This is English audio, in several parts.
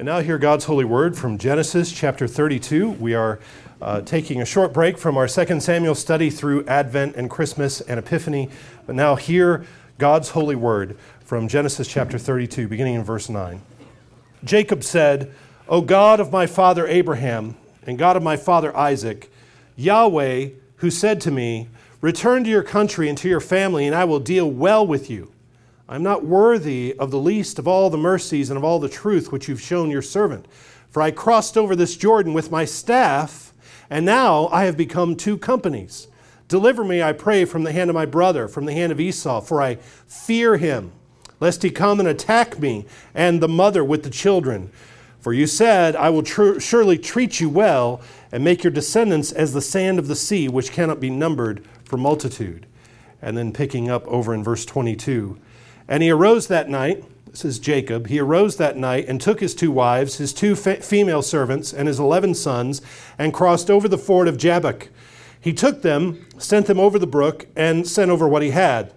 And now, hear God's holy word from Genesis chapter 32. We are uh, taking a short break from our 2 Samuel study through Advent and Christmas and Epiphany. But now, hear God's holy word from Genesis chapter 32, beginning in verse 9. Jacob said, O God of my father Abraham and God of my father Isaac, Yahweh, who said to me, Return to your country and to your family, and I will deal well with you. I'm not worthy of the least of all the mercies and of all the truth which you've shown your servant. For I crossed over this Jordan with my staff, and now I have become two companies. Deliver me, I pray, from the hand of my brother, from the hand of Esau, for I fear him, lest he come and attack me and the mother with the children. For you said, I will tr- surely treat you well and make your descendants as the sand of the sea, which cannot be numbered for multitude. And then picking up over in verse 22. And he arose that night, this is Jacob, he arose that night and took his two wives, his two fe- female servants, and his eleven sons, and crossed over the ford of Jabbok. He took them, sent them over the brook, and sent over what he had.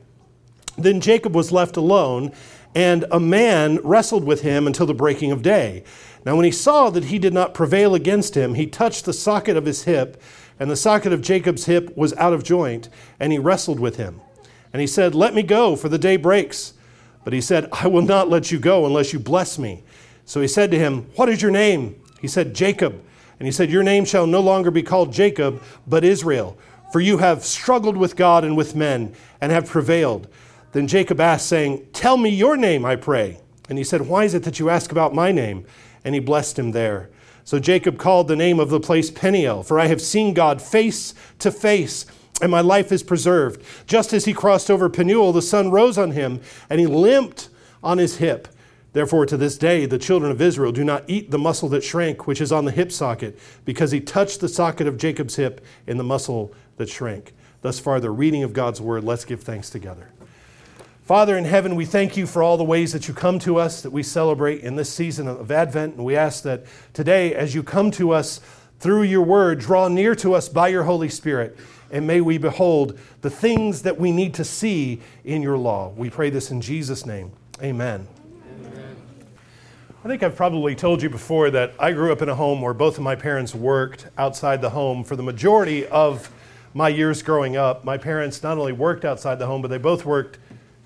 Then Jacob was left alone, and a man wrestled with him until the breaking of day. Now, when he saw that he did not prevail against him, he touched the socket of his hip, and the socket of Jacob's hip was out of joint, and he wrestled with him. And he said, Let me go, for the day breaks. But he said, I will not let you go unless you bless me. So he said to him, What is your name? He said, Jacob. And he said, Your name shall no longer be called Jacob, but Israel, for you have struggled with God and with men, and have prevailed. Then Jacob asked, saying, Tell me your name, I pray. And he said, Why is it that you ask about my name? And he blessed him there. So Jacob called the name of the place Peniel, for I have seen God face to face and my life is preserved. Just as he crossed over Penuel, the sun rose on him, and he limped on his hip. Therefore, to this day, the children of Israel do not eat the muscle that shrank, which is on the hip socket, because he touched the socket of Jacob's hip in the muscle that shrank. Thus far, the reading of God's word. Let's give thanks together. Father in heaven, we thank you for all the ways that you come to us, that we celebrate in this season of Advent. And we ask that today, as you come to us through your word, draw near to us by your Holy Spirit and may we behold the things that we need to see in your law. We pray this in Jesus' name. Amen. I think I've probably told you before that I grew up in a home where both of my parents worked outside the home for the majority of my years growing up. My parents not only worked outside the home, but they both worked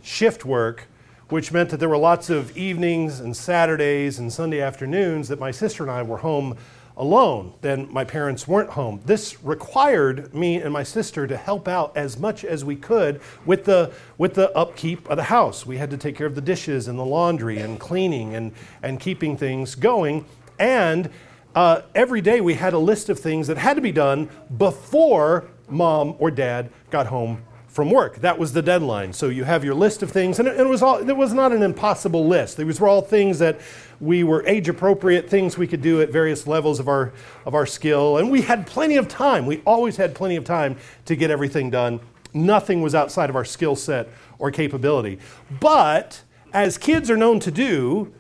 shift work, which meant that there were lots of evenings and Saturdays and Sunday afternoons that my sister and I were home alone, then my parents weren't home. This required me and my sister to help out as much as we could with the, with the upkeep of the house. We had to take care of the dishes and the laundry and cleaning and, and keeping things going. And uh, every day we had a list of things that had to be done before mom or dad got home from work. That was the deadline. So you have your list of things, and it, it was all. It was not an impossible list. These were all things that we were age appropriate, things we could do at various levels of our of our skill, and we had plenty of time. We always had plenty of time to get everything done. Nothing was outside of our skill set or capability. But as kids are known to do,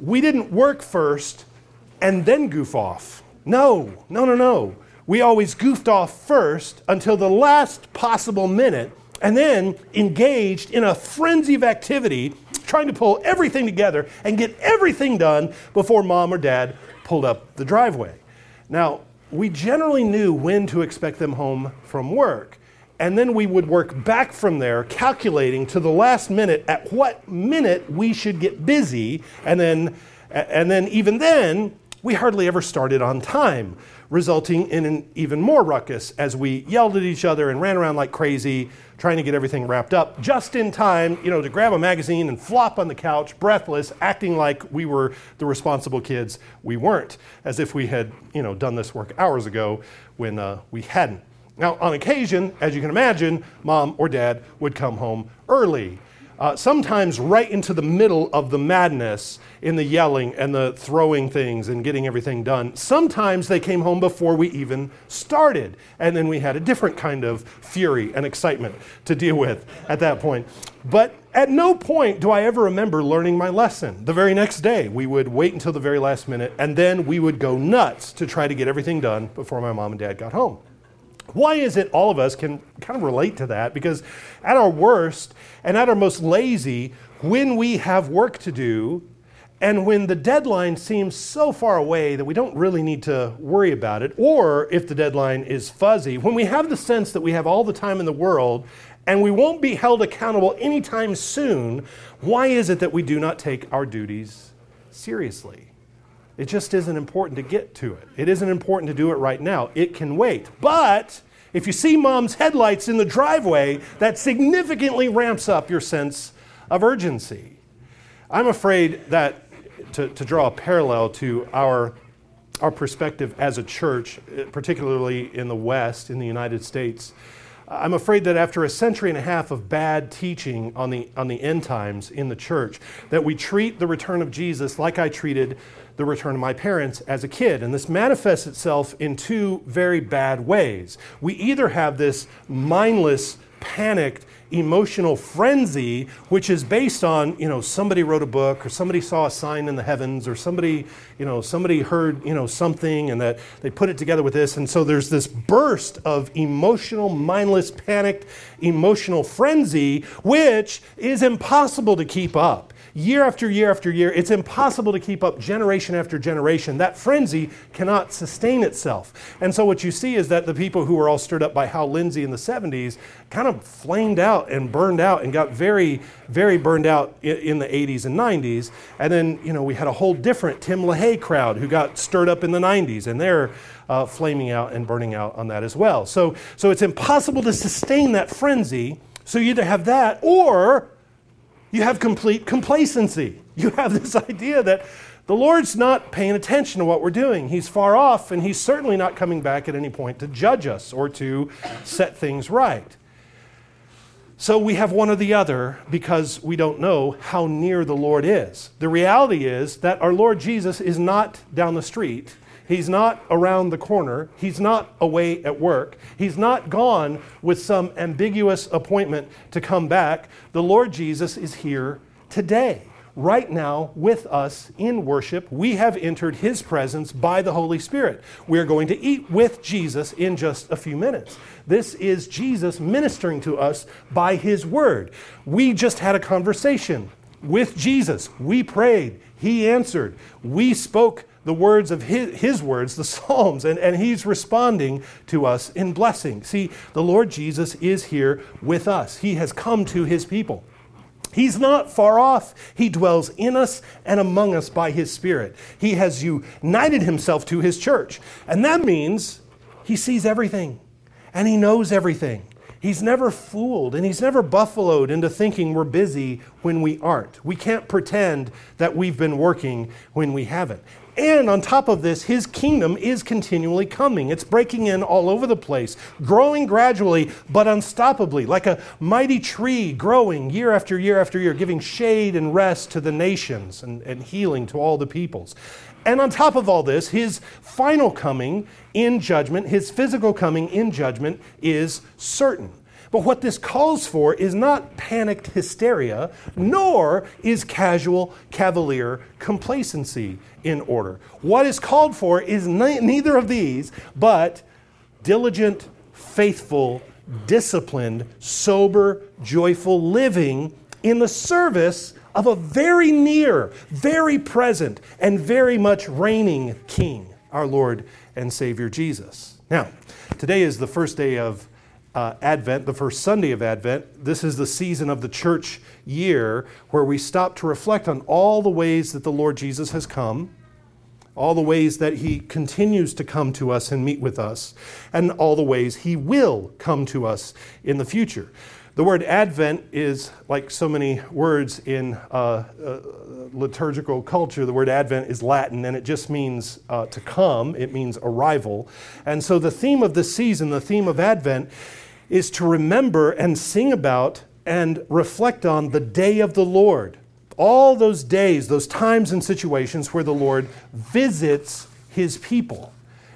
we didn't work first and then goof off. No, no, no, no we always goofed off first until the last possible minute and then engaged in a frenzy of activity trying to pull everything together and get everything done before mom or dad pulled up the driveway. Now, we generally knew when to expect them home from work. And then we would work back from there, calculating to the last minute at what minute we should get busy. And then, and then even then, we hardly ever started on time resulting in an even more ruckus as we yelled at each other and ran around like crazy, trying to get everything wrapped up just in time, you know, to grab a magazine and flop on the couch, breathless, acting like we were the responsible kids we weren't, as if we had, you know, done this work hours ago when uh, we hadn't. Now, on occasion, as you can imagine, mom or dad would come home early uh, sometimes right into the middle of the madness in the yelling and the throwing things and getting everything done. Sometimes they came home before we even started, and then we had a different kind of fury and excitement to deal with at that point. But at no point do I ever remember learning my lesson. The very next day, we would wait until the very last minute, and then we would go nuts to try to get everything done before my mom and dad got home. Why is it all of us can kind of relate to that? Because at our worst and at our most lazy, when we have work to do And when the deadline seems so far away that we don't really need to worry about it, or if the deadline is fuzzy, when we have the sense that we have all the time in the world and we won't be held accountable anytime soon, why is it that we do not take our duties seriously? It just isn't important to get to it. It isn't important to do it right now. It can wait. But if you see mom's headlights in the driveway, that significantly ramps up your sense of urgency. I'm afraid that to, to draw a parallel to our, our perspective as a church, particularly in the West, in the United States, I'm afraid that after a century and a half of bad teaching on the, on the end times in the church, that we treat the return of Jesus like I treated the return of my parents as a kid. And this manifests itself in two very bad ways. We either have this mindless, panicked, emotional frenzy, which is based on, you know, somebody wrote a book or somebody saw a sign in the heavens or somebody, you know, somebody heard, you know, something and that they put it together with this. And so there's this burst of emotional, mindless, panicked, emotional frenzy, which is impossible to keep up year after year after year. It's impossible to keep up generation after generation. That frenzy cannot sustain itself. And so what you see is that the people who were all stirred up by Hal Lindsey in the 70s kind of flamed out and burned out and got very, very burned out in, the 80s and 90s. And then, you know, we had a whole different Tim LaHaye crowd who got stirred up in the 90s, and they're uh, flaming out and burning out on that as well. So, so it's impossible to sustain that frenzy. So you either have that or you have complete complacency. You have this idea that the Lord's not paying attention to what we're doing. He's far off, and He's certainly not coming back at any point to judge us or to set things right. So we have one or the other because we don't know how near the Lord is. The reality is that our Lord Jesus is not down the street. He's not around the corner. He's not away at work. He's not gone with some ambiguous appointment to come back. The Lord Jesus is here today, right now, with us in worship. We have entered his presence by the Holy Spirit. We're going to eat with Jesus in just a few minutes. This is Jesus ministering to us by his word. We just had a conversation with Jesus. We prayed. He answered. We spoke the words of his, his, words, the Psalms, and, and he's responding to us in blessing. See, the Lord Jesus is here with us, he has come to his people. He's not far off. He dwells in us and among us by his Spirit. He has united himself to his church. And that means he sees everything and he knows everything. He's never fooled and he's never buffaloed into thinking we're busy when we aren't. We can't pretend that we've been working when we haven't. And on top of this, his kingdom is continually coming. It's breaking in all over the place, growing gradually but unstoppably, like a mighty tree growing year after year after year, giving shade and rest to the nations and, and healing to all the peoples. And on top of all this, his final coming in judgment, his physical coming in judgment, is certain. But what this calls for is not panicked hysteria, nor is casual, cavalier complacency in order. What is called for is ne- neither of these, but diligent, faithful, disciplined, sober, joyful living in the service of a very near, very present, and very much reigning King, our Lord and Savior Jesus. Now, today is the first day of uh, Advent, the first Sunday of Advent. This is the season of the church year where we stop to reflect on all the ways that the Lord Jesus has come, all the ways that he continues to come to us and meet with us, and all the ways he will come to us in the future. The word Advent is like so many words in uh, uh, liturgical culture. The word Advent is Latin and it just means uh, to come, it means arrival. And so the theme of this season, the theme of Advent, is to remember and sing about and reflect on the day of the Lord. All those days, those times and situations where the Lord visits his people.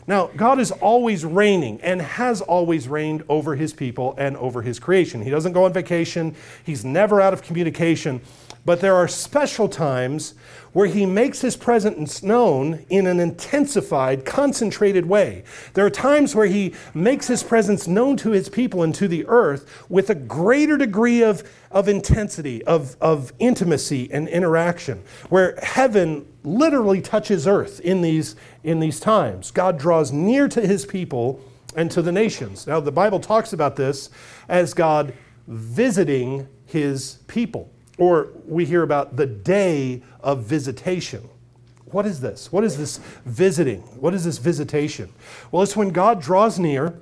Now, God is always reigning and has always reigned over his people and over his creation. He doesn't go on vacation, he's never out of communication. But there are special times where he makes his presence known in an intensified, concentrated way. There are times where he makes his presence known to his people and to the earth with a greater degree of, of intensity, of, of intimacy and interaction, where heaven literally touches earth in these, in these times. God draws near to his people and to the nations. Now, the Bible talks about this as God visiting his people. Or we hear about the day of visitation. What is this? What is this visiting? What is this visitation? Well, it's when God draws near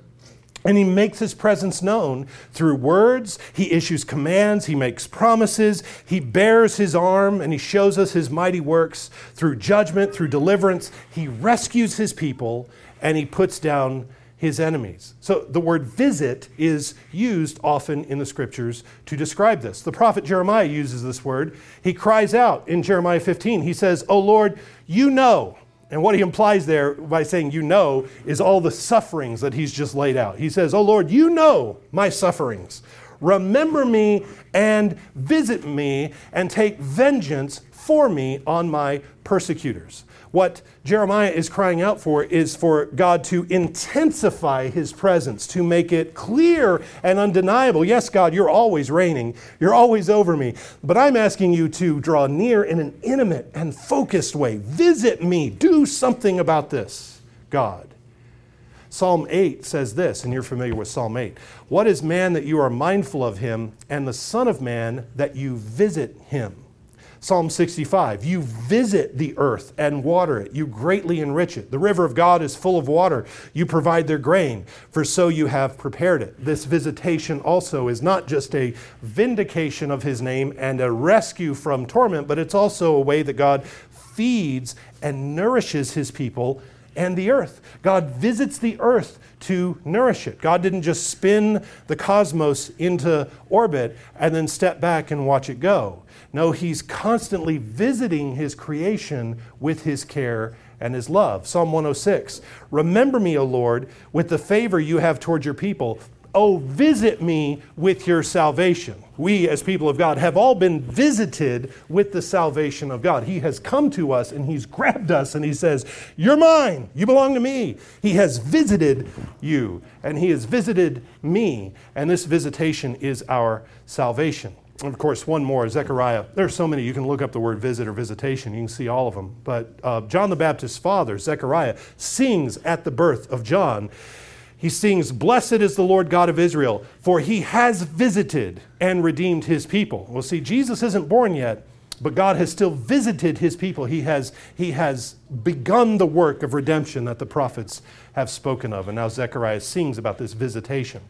and he makes his presence known through words. He issues commands. He makes promises. He bears his arm and he shows us his mighty works through judgment, through deliverance. He rescues his people and he puts down his enemies. So the word visit is used often in the scriptures to describe this. The prophet Jeremiah uses this word. He cries out in Jeremiah 15. He says, Oh Lord, you know. And what he implies there by saying you know is all the sufferings that he's just laid out. He says, Oh Lord, you know my sufferings. Remember me and visit me and take vengeance for me on my persecutors. What Jeremiah is crying out for is for God to intensify his presence, to make it clear and undeniable. Yes, God, you're always reigning, you're always over me, but I'm asking you to draw near in an intimate and focused way. Visit me, do something about this, God. Psalm 8 says this, and you're familiar with Psalm 8. What is man that you are mindful of him, and the Son of Man that you visit him? Psalm 65 You visit the earth and water it, you greatly enrich it. The river of God is full of water, you provide their grain, for so you have prepared it. This visitation also is not just a vindication of his name and a rescue from torment, but it's also a way that God feeds and nourishes his people and the earth. God visits the earth to nourish it. God didn't just spin the cosmos into orbit and then step back and watch it go. No, he's constantly visiting his creation with his care and his love. Psalm 106 Remember me, O Lord, with the favor you have toward your people. Oh, visit me with your salvation. We, as people of God, have all been visited with the salvation of God. He has come to us and He's grabbed us and He says, You're mine. You belong to me. He has visited you and He has visited me. And this visitation is our salvation. Of course, one more, Zechariah. There are so many. You can look up the word visit or visitation. You can see all of them. But uh, John the Baptist's father, Zechariah, sings at the birth of John. He sings, Blessed is the Lord God of Israel, for he has visited and redeemed his people. Well, see, Jesus isn't born yet, but God has still visited his people. He has, he has begun the work of redemption that the prophets have spoken of. And now Zechariah sings about this visitation.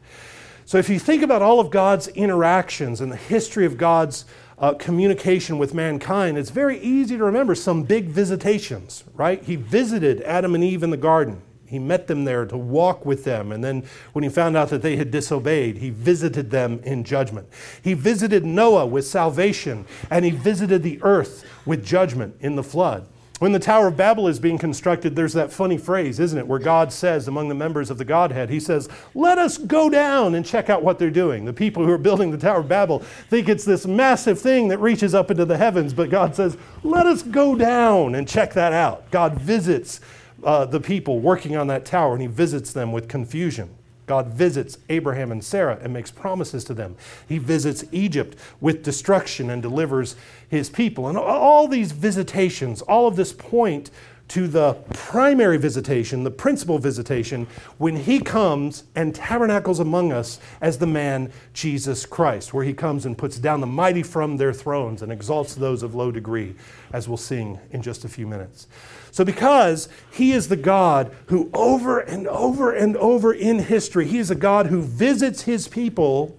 So if you think about all of God's interactions and the history of God's uh, communication with mankind, it's very easy to remember some big visitations, right? He visited Adam and Eve in the garden. He met them there to walk with them. And then when he found out that they had disobeyed, he visited them in judgment. He visited Noah with salvation, and he visited the earth with judgment in the flood. When the Tower of Babel is being constructed, there's that funny phrase, isn't it, where God says among the members of the Godhead, He says, Let us go down and check out what they're doing. The people who are building the Tower of Babel think it's this massive thing that reaches up into the heavens, but God says, Let us go down and check that out. God visits uh, the people working on that tower and He visits them with confusion. God visits Abraham and Sarah and makes promises to them. He visits Egypt with destruction and delivers his people. And all these visitations, all of this point to the primary visitation, the principal visitation, when he comes and tabernacles among us as the man Jesus Christ, where he comes and puts down the mighty from their thrones and exalts those of low degree, as we'll sing in just a few minutes. So, because he is the God who over and over and over in history, he is a God who visits his people,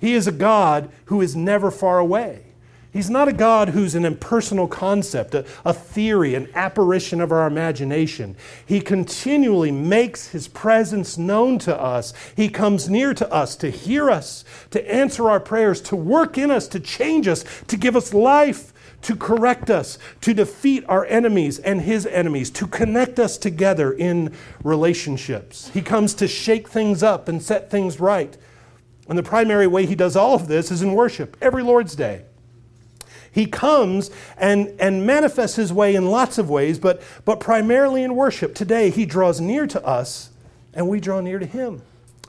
he is a God who is never far away. He's not a God who's an impersonal concept, a, a, theory, an apparition of our imagination. He continually makes his presence known to us. He comes near to us to hear us, to answer our prayers, to work in us, to change us, to give us life, to correct us, to defeat our enemies and his enemies, to connect us together in relationships. He comes to shake things up and set things right. And the primary way he does all of this is in worship, every Lord's Day. He comes and, and manifests his way in lots of ways, but, but primarily in worship. Today, he draws near to us, and we draw near to him.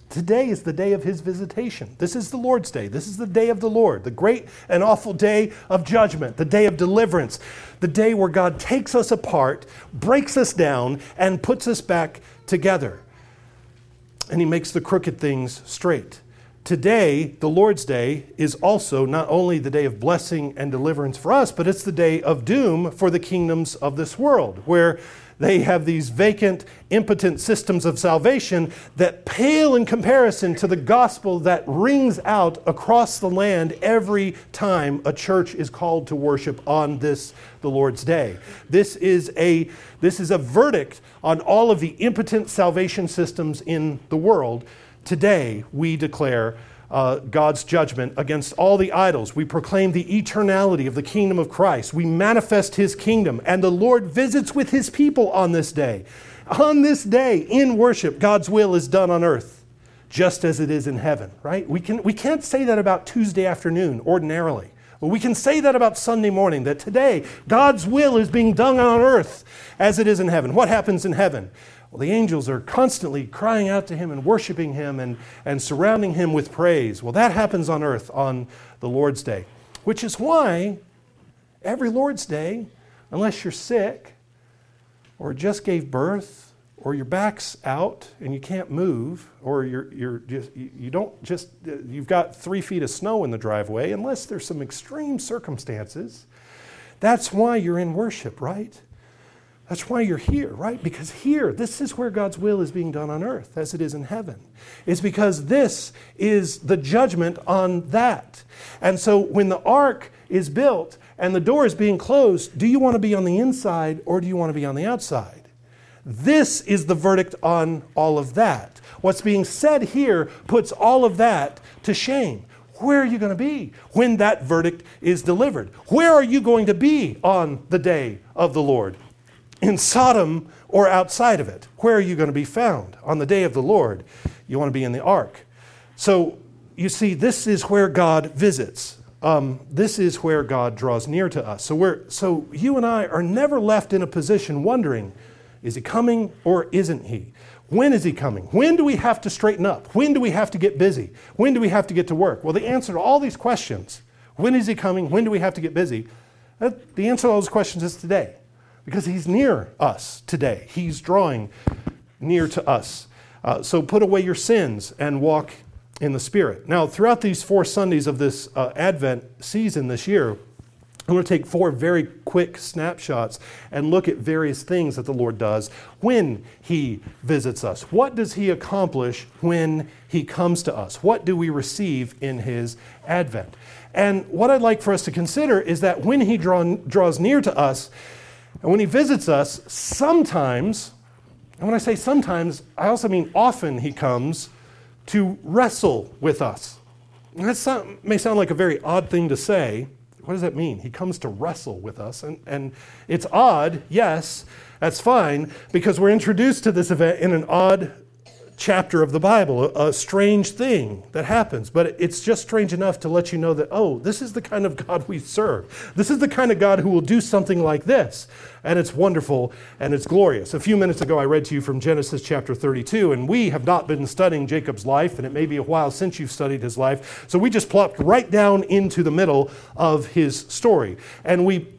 Today is the day of his visitation. This is the Lord's day. This is the day of the Lord, the great and awful day of judgment, the day of deliverance, the day where God takes us apart, breaks us down, and puts us back together. And he makes the crooked things straight. Today, the Lord's Day, is also not only the day of blessing and deliverance for us, but it's the day of doom for the kingdoms of this world, where they have these vacant, impotent systems of salvation that pale in comparison to the gospel that rings out across the land every time a church is called to worship on this, the Lord's Day. This is a, this is a verdict on all of the impotent salvation systems in the world. Today, we declare uh, God's judgment against all the idols. We proclaim the eternality of the kingdom of Christ. We manifest his kingdom, and the Lord visits with his people on this day. On this day, in worship, God's will is done on earth, just as it is in heaven, right? We, can, we can't say that about Tuesday afternoon ordinarily. But we can say that about Sunday morning, that today God's will is being done on earth as it is in heaven. What happens in heaven? Well, the angels are constantly crying out to him and worshiping him and, and surrounding him with praise. Well, that happens on earth on the Lord's Day, which is why every Lord's Day, unless you're sick or just gave birth or your back's out and you can't move or you're, you're just, you don't just, uh, you've got three feet of snow in the driveway, unless there's some extreme circumstances, that's why you're in worship, right? That's why you're here, right? Because here, this is where God's will is being done on earth as it is in heaven. It's because this is the judgment on that. And so when the ark is built and the door is being closed, do you want to be on the inside or do you want to be on the outside? This is the verdict on all of that. What's being said here puts all of that to shame. Where are you going to be when that verdict is delivered? Where are you going to be on the day of the Lord? In Sodom or outside of it. Where are you going to be found? On the day of the Lord, you want to be in the ark. So you see, this is where God visits. Um, this is where God draws near to us. So, we're, so you and I are never left in a position wondering, is he coming or isn't he? When is he coming? When do we have to straighten up? When do we have to get busy? When do we have to get to work? Well, the answer to all these questions, when is he coming? When do we have to get busy? The answer to all those questions is today because he's near us today. He's drawing near to us. Uh, so put away your sins and walk in the Spirit. Now, throughout these four Sundays of this uh, Advent season this year, I'm going to take four very quick snapshots and look at various things that the Lord does when He visits us. What does He accomplish when He comes to us? What do we receive in His Advent? And what I'd like for us to consider is that when He draw, draws near to us, and when he visits us, sometimes, and when I say sometimes, I also mean often he comes to wrestle with us. that may sound like a very odd thing to say. What does that mean? He comes to wrestle with us. And, and it's odd, yes, that's fine, because we're introduced to this event in an odd chapter of the Bible, a, strange thing that happens. But it's just strange enough to let you know that, oh, this is the kind of God we serve. This is the kind of God who will do something like this. And it's wonderful and it's glorious. A few minutes ago, I read to you from Genesis chapter 32, and we have not been studying Jacob's life, and it may be a while since you've studied his life. So we just plopped right down into the middle of his story. And we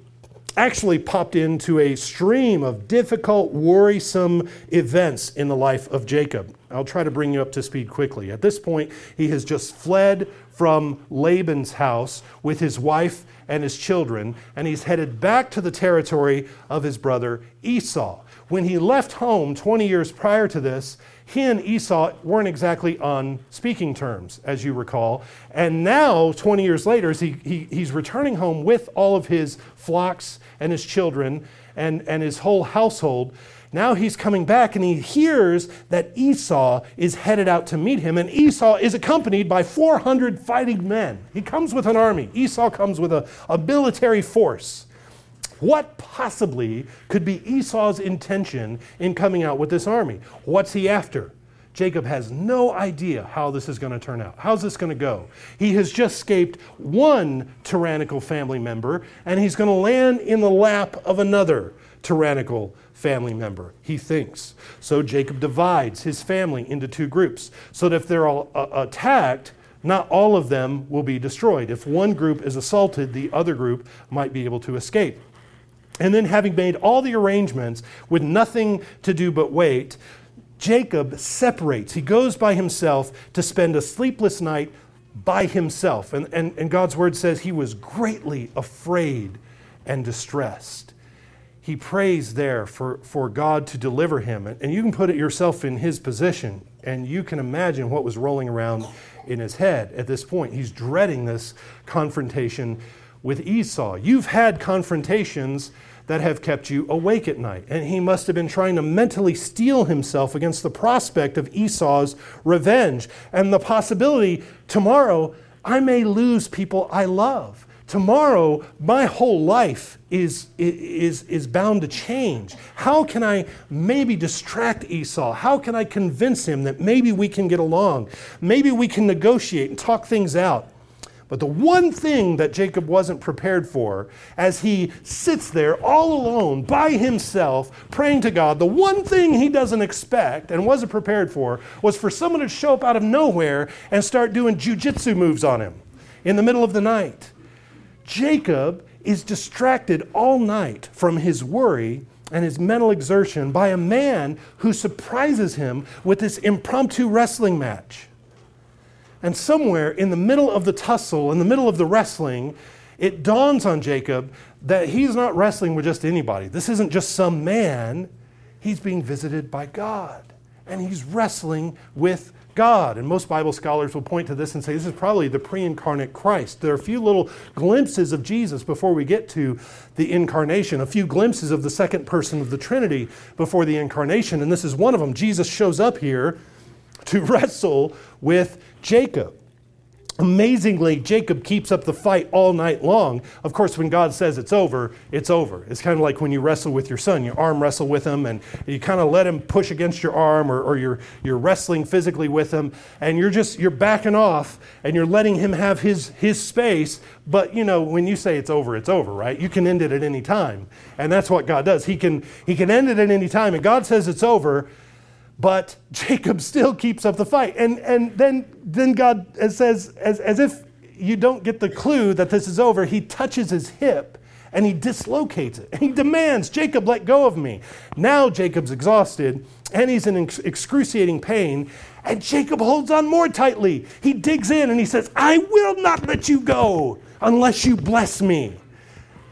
actually popped into a stream of difficult, worrisome events in the life of Jacob. I'll try to bring you up to speed quickly. At this point, he has just fled from Laban's house with his wife and his children, and he's headed back to the territory of his brother Esau. When he left home 20 years prior to this, he and Esau weren't exactly on speaking terms, as you recall. And now, 20 years later, he, he, he's returning home with all of his flocks and his children and, and his whole household. Now he's coming back and he hears that Esau is headed out to meet him, and Esau is accompanied by 400 fighting men. He comes with an army, Esau comes with a, a military force. What possibly could be Esau's intention in coming out with this army? What's he after? Jacob has no idea how this is going to turn out. How's this going to go? He has just escaped one tyrannical family member, and he's going to land in the lap of another tyrannical family member, he thinks. So Jacob divides his family into two groups so that if they're all uh, attacked, not all of them will be destroyed. If one group is assaulted, the other group might be able to escape. And then, having made all the arrangements with nothing to do but wait, Jacob separates. He goes by himself to spend a sleepless night by himself. And, and, and God's word says he was greatly afraid and distressed. He prays there for, for God to deliver him. And you can put it yourself in his position, and you can imagine what was rolling around in his head at this point. He's dreading this confrontation with Esau. You've had confrontations that have kept you awake at night. And he must have been trying to mentally steel himself against the prospect of Esau's revenge and the possibility tomorrow I may lose people I love. Tomorrow, my whole life is, is, is bound to change. How can I maybe distract Esau? How can I convince him that maybe we can get along? Maybe we can negotiate and talk things out. But the one thing that Jacob wasn't prepared for, as he sits there all alone by himself praying to God, the one thing he doesn't expect and wasn't prepared for was for someone to show up out of nowhere and start doing jujitsu moves on him in the middle of the night. Jacob is distracted all night from his worry and his mental exertion by a man who surprises him with this impromptu wrestling match. And somewhere in the middle of the tussle, in the middle of the wrestling, it dawns on Jacob that he's not wrestling with just anybody. This isn't just some man, he's being visited by God. And he's wrestling with God. And most Bible scholars will point to this and say this is probably the pre incarnate Christ. There are a few little glimpses of Jesus before we get to the incarnation, a few glimpses of the second person of the Trinity before the incarnation. And this is one of them. Jesus shows up here to wrestle with Jacob. Amazingly, Jacob keeps up the fight all night long. Of course, when God says it's over, it's over. It's kind of like when you wrestle with your son. You arm wrestle with him and you kind of let him push against your arm or, or you're, you're wrestling physically with him and you're just, you're backing off and you're letting him have his, his space. But, you know, when you say it's over, it's over, right? You can end it at any time. And that's what God does. He can, he can end it at any time. And God says it's over but Jacob still keeps up the fight. And, and then, then God says, as, as if you don't get the clue that this is over, he touches his hip and he dislocates it. And he demands, Jacob, let go of me. Now Jacob's exhausted and he's in excruciating pain. And Jacob holds on more tightly. He digs in and he says, I will not let you go unless you bless me.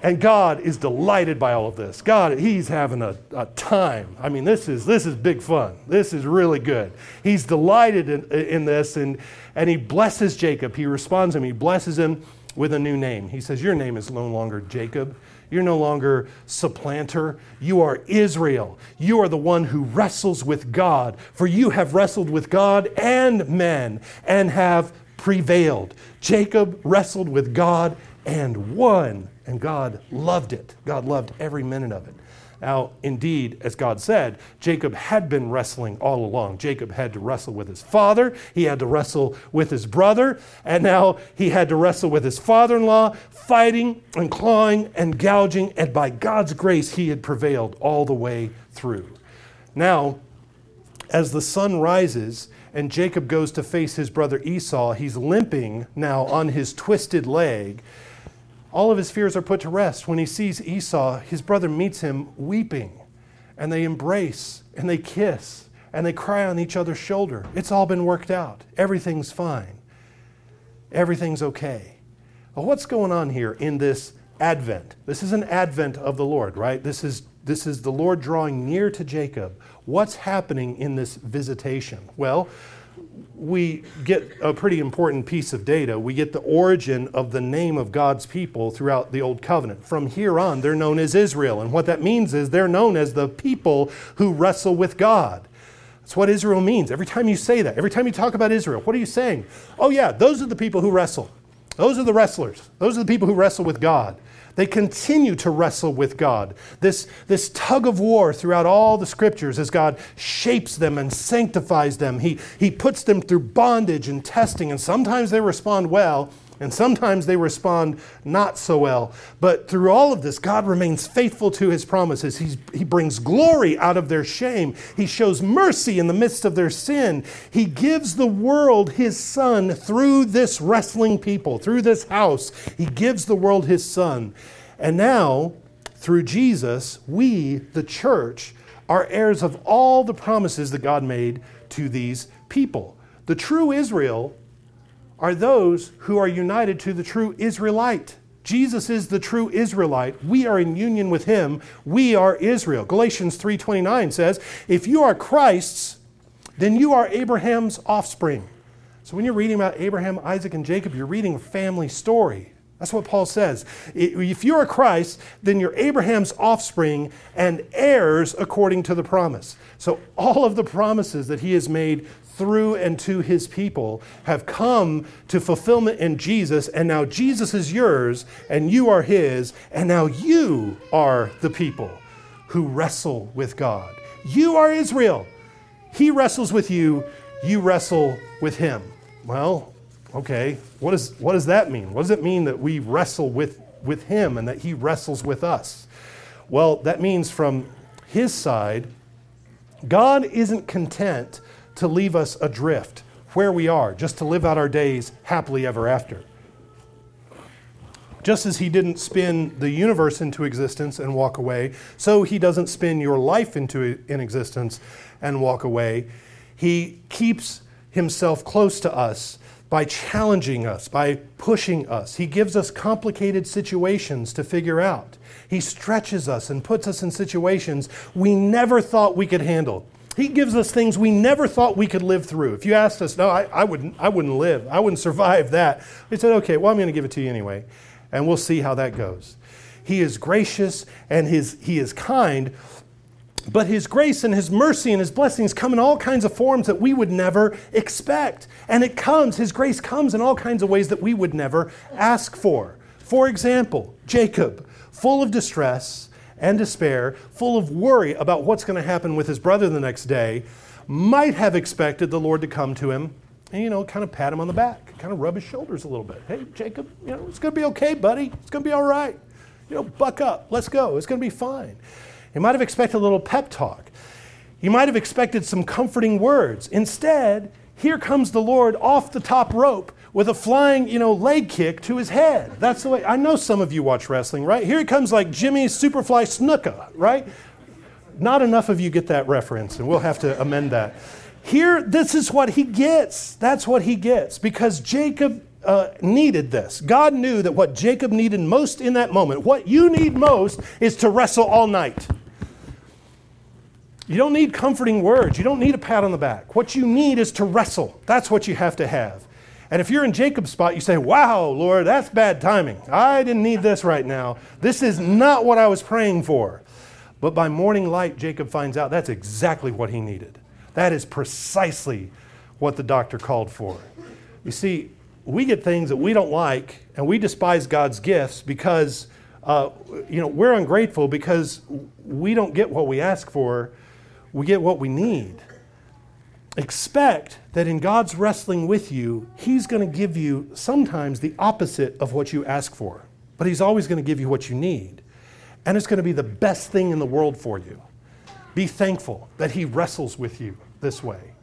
And God is delighted by all of this. God, He's having a, a, time. I mean, this is, this is big fun. This is really good. He's delighted in, in this, and, and He blesses Jacob. He responds to him. He blesses him with a new name. He says, Your name is no longer Jacob. You're no longer supplanter. You are Israel. You are the one who wrestles with God. For you have wrestled with God and men and have prevailed. Jacob wrestled with God and won and God loved it. God loved every minute of it. Now, indeed, as God said, Jacob had been wrestling all along. Jacob had to wrestle with his father, he had to wrestle with his brother, and now he had to wrestle with his father in law, fighting and clawing and gouging, and by God's grace, he had prevailed all the way through. Now, as the sun rises and Jacob goes to face his brother Esau, he's limping now on his twisted leg all of his fears are put to rest. When he sees Esau, his brother meets him weeping, and they embrace and they kiss and they cry on each other's shoulder. It's all been worked out. Everything's fine. Everything's okay. What's going on here in this Advent? This is an Advent of the Lord, right? This is, this is the Lord drawing near to Jacob. What's happening in this visitation? Well, we get a pretty important piece of data. We get the origin of the name of God's people throughout the Old Covenant. From here on, they're known as Israel. And what that means is they're known as the people who wrestle with God. That's what Israel means. Every time you say that, every time you talk about Israel, what are you saying? Oh, yeah, those are the people who wrestle. Those are the wrestlers. Those are the people who wrestle with God. They continue to wrestle with God. This, this tug of war throughout all the scriptures as God shapes them and sanctifies them. He, he puts them through bondage and testing, and sometimes they respond well, and sometimes they respond not so well. But through all of this, God remains faithful to his promises. He's, he brings glory out of their shame. He shows mercy in the midst of their sin. He gives the world his son through this wrestling people, through this house. He gives the world his son. And now, through Jesus, we, the church, are heirs of all the promises that God made to these people. The true Israel are those who are united to the true Israelite. Jesus is the true Israelite. We are in union with him. We are Israel. Galatians 3:29 says, "If you are Christ's, then you are Abraham's offspring." So when you're reading about Abraham, Isaac, and Jacob, you're reading a family story. That's what Paul says. If you are Christ, then you're Abraham's offspring and heirs according to the promise. So all of the promises that he has made through and to his people have come to fulfillment in Jesus, and now Jesus is yours, and you are his, and now you are the people who wrestle with God. You are Israel. He wrestles with you, you wrestle with him. Well, okay, what, is, what does that mean? What does it mean that we wrestle with, with him and that he wrestles with us? Well, that means from his side, God isn't content to leave us adrift where we are, just to live out our days happily ever after. Just as he didn't spin the universe into existence and walk away, so he doesn't spin your life into in existence and walk away. He keeps himself close to us by challenging us, by pushing us. He gives us complicated situations to figure out. He stretches us and puts us in situations we never thought we could handle. He gives us things we never thought we could live through. If you asked us, no, I, I, wouldn't, I wouldn't live. I wouldn't survive that. We said, okay, well, I'm going to give it to you anyway. And we'll see how that goes. He is gracious and his, he is kind, but his grace and his mercy and his blessings come in all kinds of forms that we would never expect. And it comes, his grace comes in all kinds of ways that we would never ask for. For example, Jacob, full of distress, and despair, full of worry about what's going to happen with his brother the next day, might have expected the Lord to come to him and, you know, kind of pat him on the back, kind of rub his shoulders a little bit. Hey, Jacob, you know, it's going to be okay, buddy. It's going to be all right. You know, buck up. Let's go. It's going to be fine. He might have expected a little pep talk. He might have expected some comforting words. Instead, here comes the Lord off the top rope with a flying, you know, leg kick to his head. That's the way. I know some of you watch wrestling, right? Here he comes like Jimmy Superfly Snuka, right? Not enough of you get that reference, and we'll have to amend that. Here, this is what he gets. That's what he gets because Jacob uh, needed this. God knew that what Jacob needed most in that moment, what you need most, is to wrestle all night. You don't need comforting words. You don't need a pat on the back. What you need is to wrestle. That's what you have to have. And if you're in Jacob's spot, you say, Wow, Lord, that's bad timing. I didn't need this right now. This is not what I was praying for. But by morning light, Jacob finds out that's exactly what he needed. That is precisely what the doctor called for. You see, we get things that we don't like, and we despise God's gifts because, uh, you know, we're ungrateful because we don't get what we ask for, we get what we need. Expect that in God's wrestling with you, He's going to give you sometimes the opposite of what you ask for, but He's always going to give you what you need. And it's going to be the best thing in the world for you. Be thankful that He wrestles with you this way.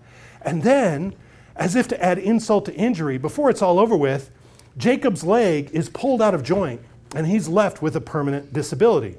And then, as if to add insult to injury, before it's all over with, Jacob's leg is pulled out of joint and he's left with a permanent disability.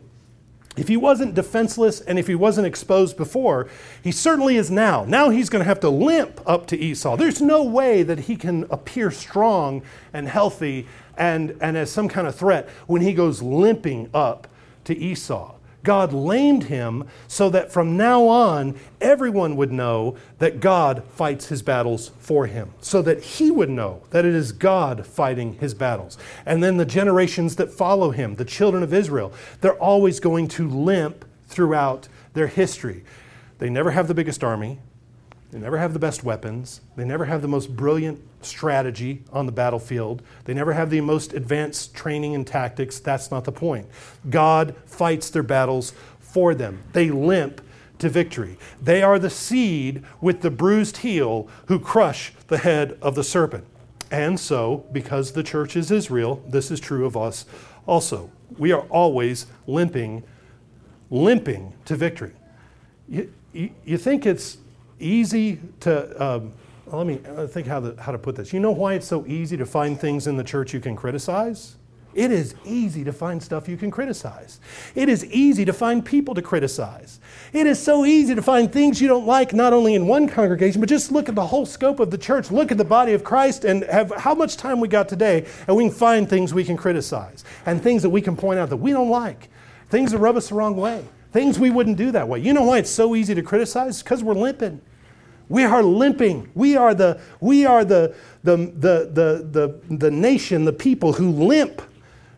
If he wasn't defenseless and if he wasn't exposed before, he certainly is now. Now he's going to have to limp up to Esau. There's no way that he can appear strong and healthy and, and as some kind of threat when he goes limping up to Esau. God lamed him so that from now on, everyone would know that God fights his battles for him, so that he would know that it is God fighting his battles. And then the generations that follow him, the children of Israel, they're always going to limp throughout their history. They never have the biggest army, They never have the best weapons. They never have the most brilliant strategy on the battlefield. They never have the most advanced training and tactics. That's not the point. God fights their battles for them. They limp to victory. They are the seed with the bruised heel who crush the head of the serpent. And so, because the church is Israel, this is true of us also. We are always limping, limping to victory. You, you, you think it's easy to, um, let me think how, the, how to put this. You know why it's so easy to find things in the church you can criticize? It is easy to find stuff you can criticize. It is easy to find people to criticize. It is so easy to find things you don't like, not only in one congregation, but just look at the whole scope of the church, look at the body of Christ, and have how much time we got today, and we can find things we can criticize and things that we can point out that we don't like, things that rub us the wrong way, things we wouldn't do that way. You know why it's so easy to criticize? Because we're limping. We are limping. We are the we are the the the the the, the nation, the people who limp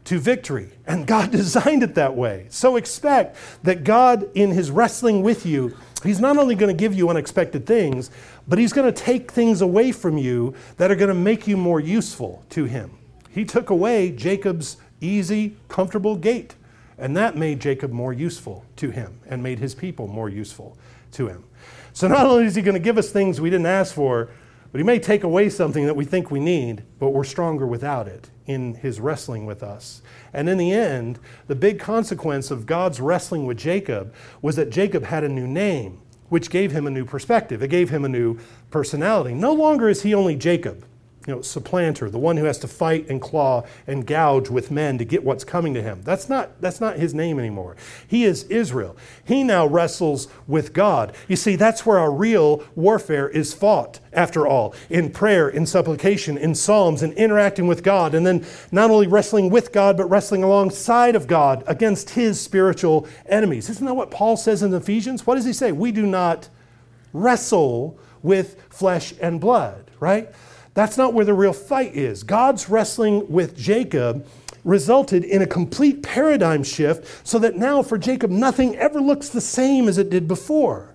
to victory. And God designed it that way. So expect that God, in His wrestling with you, He's not only going to give you unexpected things, but He's going to take things away from you that are going to make you more useful to Him. He took away Jacob's easy, comfortable gait, and that made Jacob more useful to Him and made His people more useful to Him. So not only is He going to give us things we didn't ask for, but He may take away something that we think we need, but we're stronger without it in his wrestling with us. And in the end, the big consequence of God's wrestling with Jacob was that Jacob had a new name, which gave him a new perspective. It gave him a new personality. No longer is he only Jacob you know, supplanter, the one who has to fight and claw and gouge with men to get what's coming to him. That's not, that's not his name anymore. He is Israel. He now wrestles with God. You see, that's where our real warfare is fought, after all, in prayer, in supplication, in psalms, and interacting with God. And then not only wrestling with God, but wrestling alongside of God against his spiritual enemies. Isn't that what Paul says in Ephesians? What does he say? We do not wrestle with flesh and blood, right? That's not where the real fight is. God's wrestling with Jacob resulted in a complete paradigm shift so that now for Jacob, nothing ever looks the same as it did before.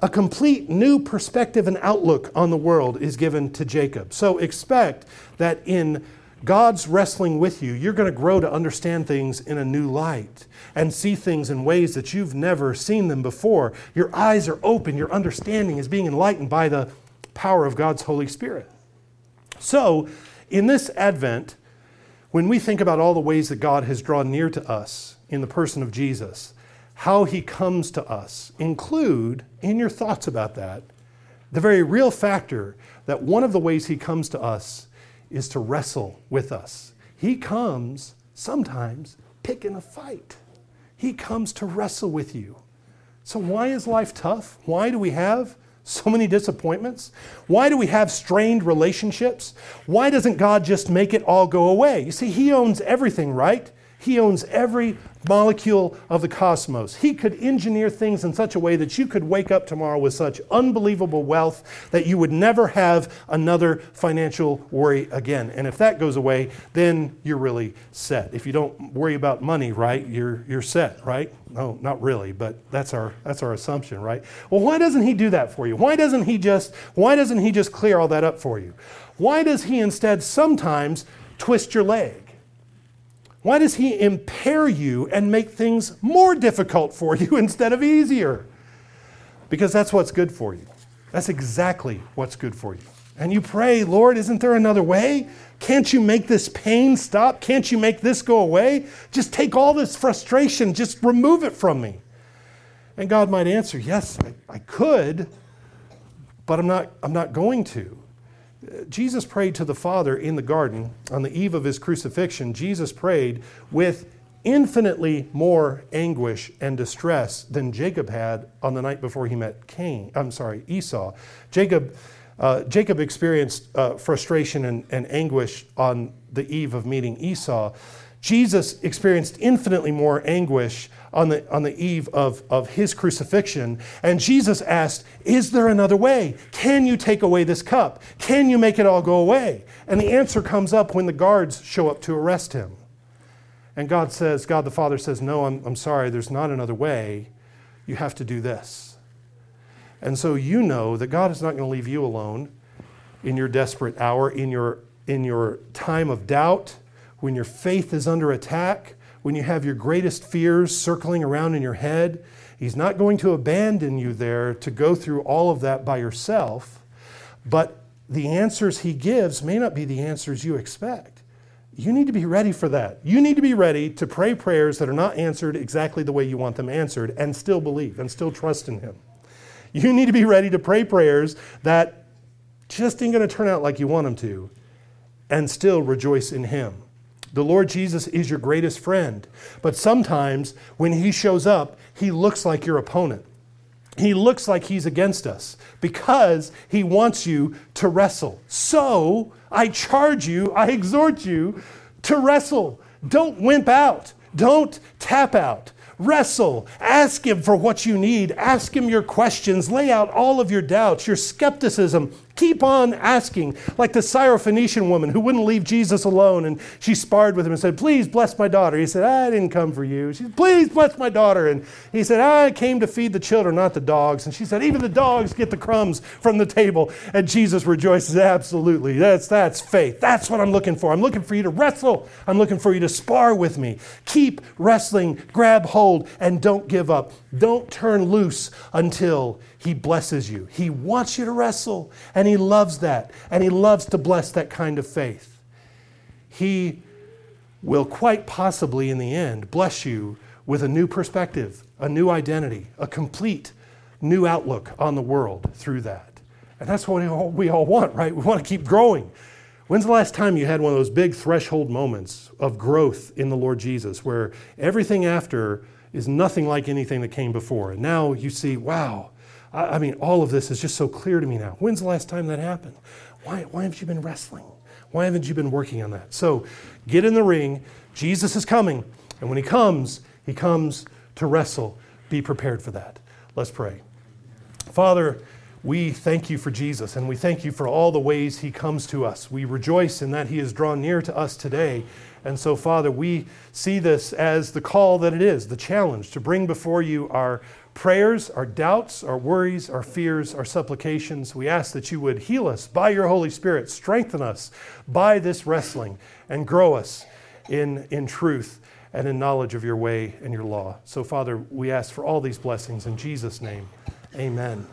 A complete new perspective and outlook on the world is given to Jacob. So expect that in God's wrestling with you, you're going to grow to understand things in a new light and see things in ways that you've never seen them before. Your eyes are open, your understanding is being enlightened by the power of God's Holy Spirit. So, in this Advent, when we think about all the ways that God has drawn near to us in the person of Jesus, how he comes to us, include in your thoughts about that the very real factor that one of the ways he comes to us is to wrestle with us. He comes sometimes picking a fight. He comes to wrestle with you. So, why is life tough? Why do we have so many disappointments? Why do we have strained relationships? Why doesn't God just make it all go away? You see, He owns everything, right? He owns every molecule of the cosmos. He could engineer things in such a way that you could wake up tomorrow with such unbelievable wealth that you would never have another financial worry again. And if that goes away, then you're really set. If you don't worry about money, right, you're, you're set, right? No, not really, but that's our, that's our assumption, right? Well, why doesn't he do that for you? Why doesn't he just, why doesn't he just clear all that up for you? Why does he instead sometimes twist your leg? Why does he impair you and make things more difficult for you instead of easier? Because that's what's good for you. That's exactly what's good for you. And you pray, Lord, isn't there another way? Can't you make this pain stop? Can't you make this go away? Just take all this frustration, just remove it from me. And God might answer, Yes, I, I could, but I'm not, I'm not going to. Jesus prayed to the Father in the garden on the eve of his crucifixion. Jesus prayed with infinitely more anguish and distress than Jacob had on the night before he met Cain. I'm sorry, Esau. Jacob, uh, Jacob experienced uh, frustration and, and anguish on the eve of meeting Esau. Jesus experienced infinitely more anguish on the, on the eve of, of his crucifixion. And Jesus asked, Is there another way? Can you take away this cup? Can you make it all go away? And the answer comes up when the guards show up to arrest him. And God says, God the Father says, No, I'm, I'm sorry, there's not another way. You have to do this. And so you know that God is not going to leave you alone in your desperate hour, in your, in your time of doubt, when your faith is under attack, when you have your greatest fears circling around in your head. He's not going to abandon you there to go through all of that by yourself, but the answers he gives may not be the answers you expect. You need to be ready for that. You need to be ready to pray prayers that are not answered exactly the way you want them answered and still believe and still trust in him. You need to be ready to pray prayers that just ain't going to turn out like you want them to and still rejoice in him. The Lord Jesus is your greatest friend, but sometimes when he shows up, he looks like your opponent. He looks like he's against us because he wants you to wrestle. So I charge you, I exhort you to wrestle. Don't wimp out, don't tap out. Wrestle. Ask Him for what you need. Ask Him your questions. Lay out all of your doubts, your skepticism, Keep on asking, like the Syrophoenician woman who wouldn't leave Jesus alone, and she sparred with him and said, Please bless my daughter. He said, I didn't come for you. She said, Please bless my daughter. And he said, I came to feed the children, not the dogs. And she said, Even the dogs get the crumbs from the table. And Jesus rejoices, Absolutely. That's, that's faith. That's what I'm looking for. I'm looking for you to wrestle. I'm looking for you to spar with me. Keep wrestling, grab hold, and don't give up. Don't turn loose until he blesses you. He wants you to wrestle, and He loves that, and He loves to bless that kind of faith. He will quite possibly, in the end, bless you with a new perspective, a new identity, a complete new outlook on the world through that. And that's what we all want, right? We want to keep growing. When's the last time you had one of those big threshold moments of growth in the Lord Jesus where everything after is nothing like anything that came before? And now you see, wow, I, I mean, all of this is just so clear to me now. When's the last time that happened? Why, why haven't you been wrestling? Why haven't you been working on that? So get in the ring. Jesus is coming. And when he comes, he comes to wrestle. Be prepared for that. Let's pray. Father, we thank you for Jesus and we thank you for all the ways he comes to us. We rejoice in that he is drawn near to us today. And so, Father, we see this as the call that it is, the challenge to bring before you our prayers, our doubts, our worries, our fears, our supplications. We ask that you would heal us by your Holy Spirit, strengthen us by this wrestling, and grow us in, in truth and in knowledge of your way and your law. So, Father, we ask for all these blessings in Jesus' name. Amen.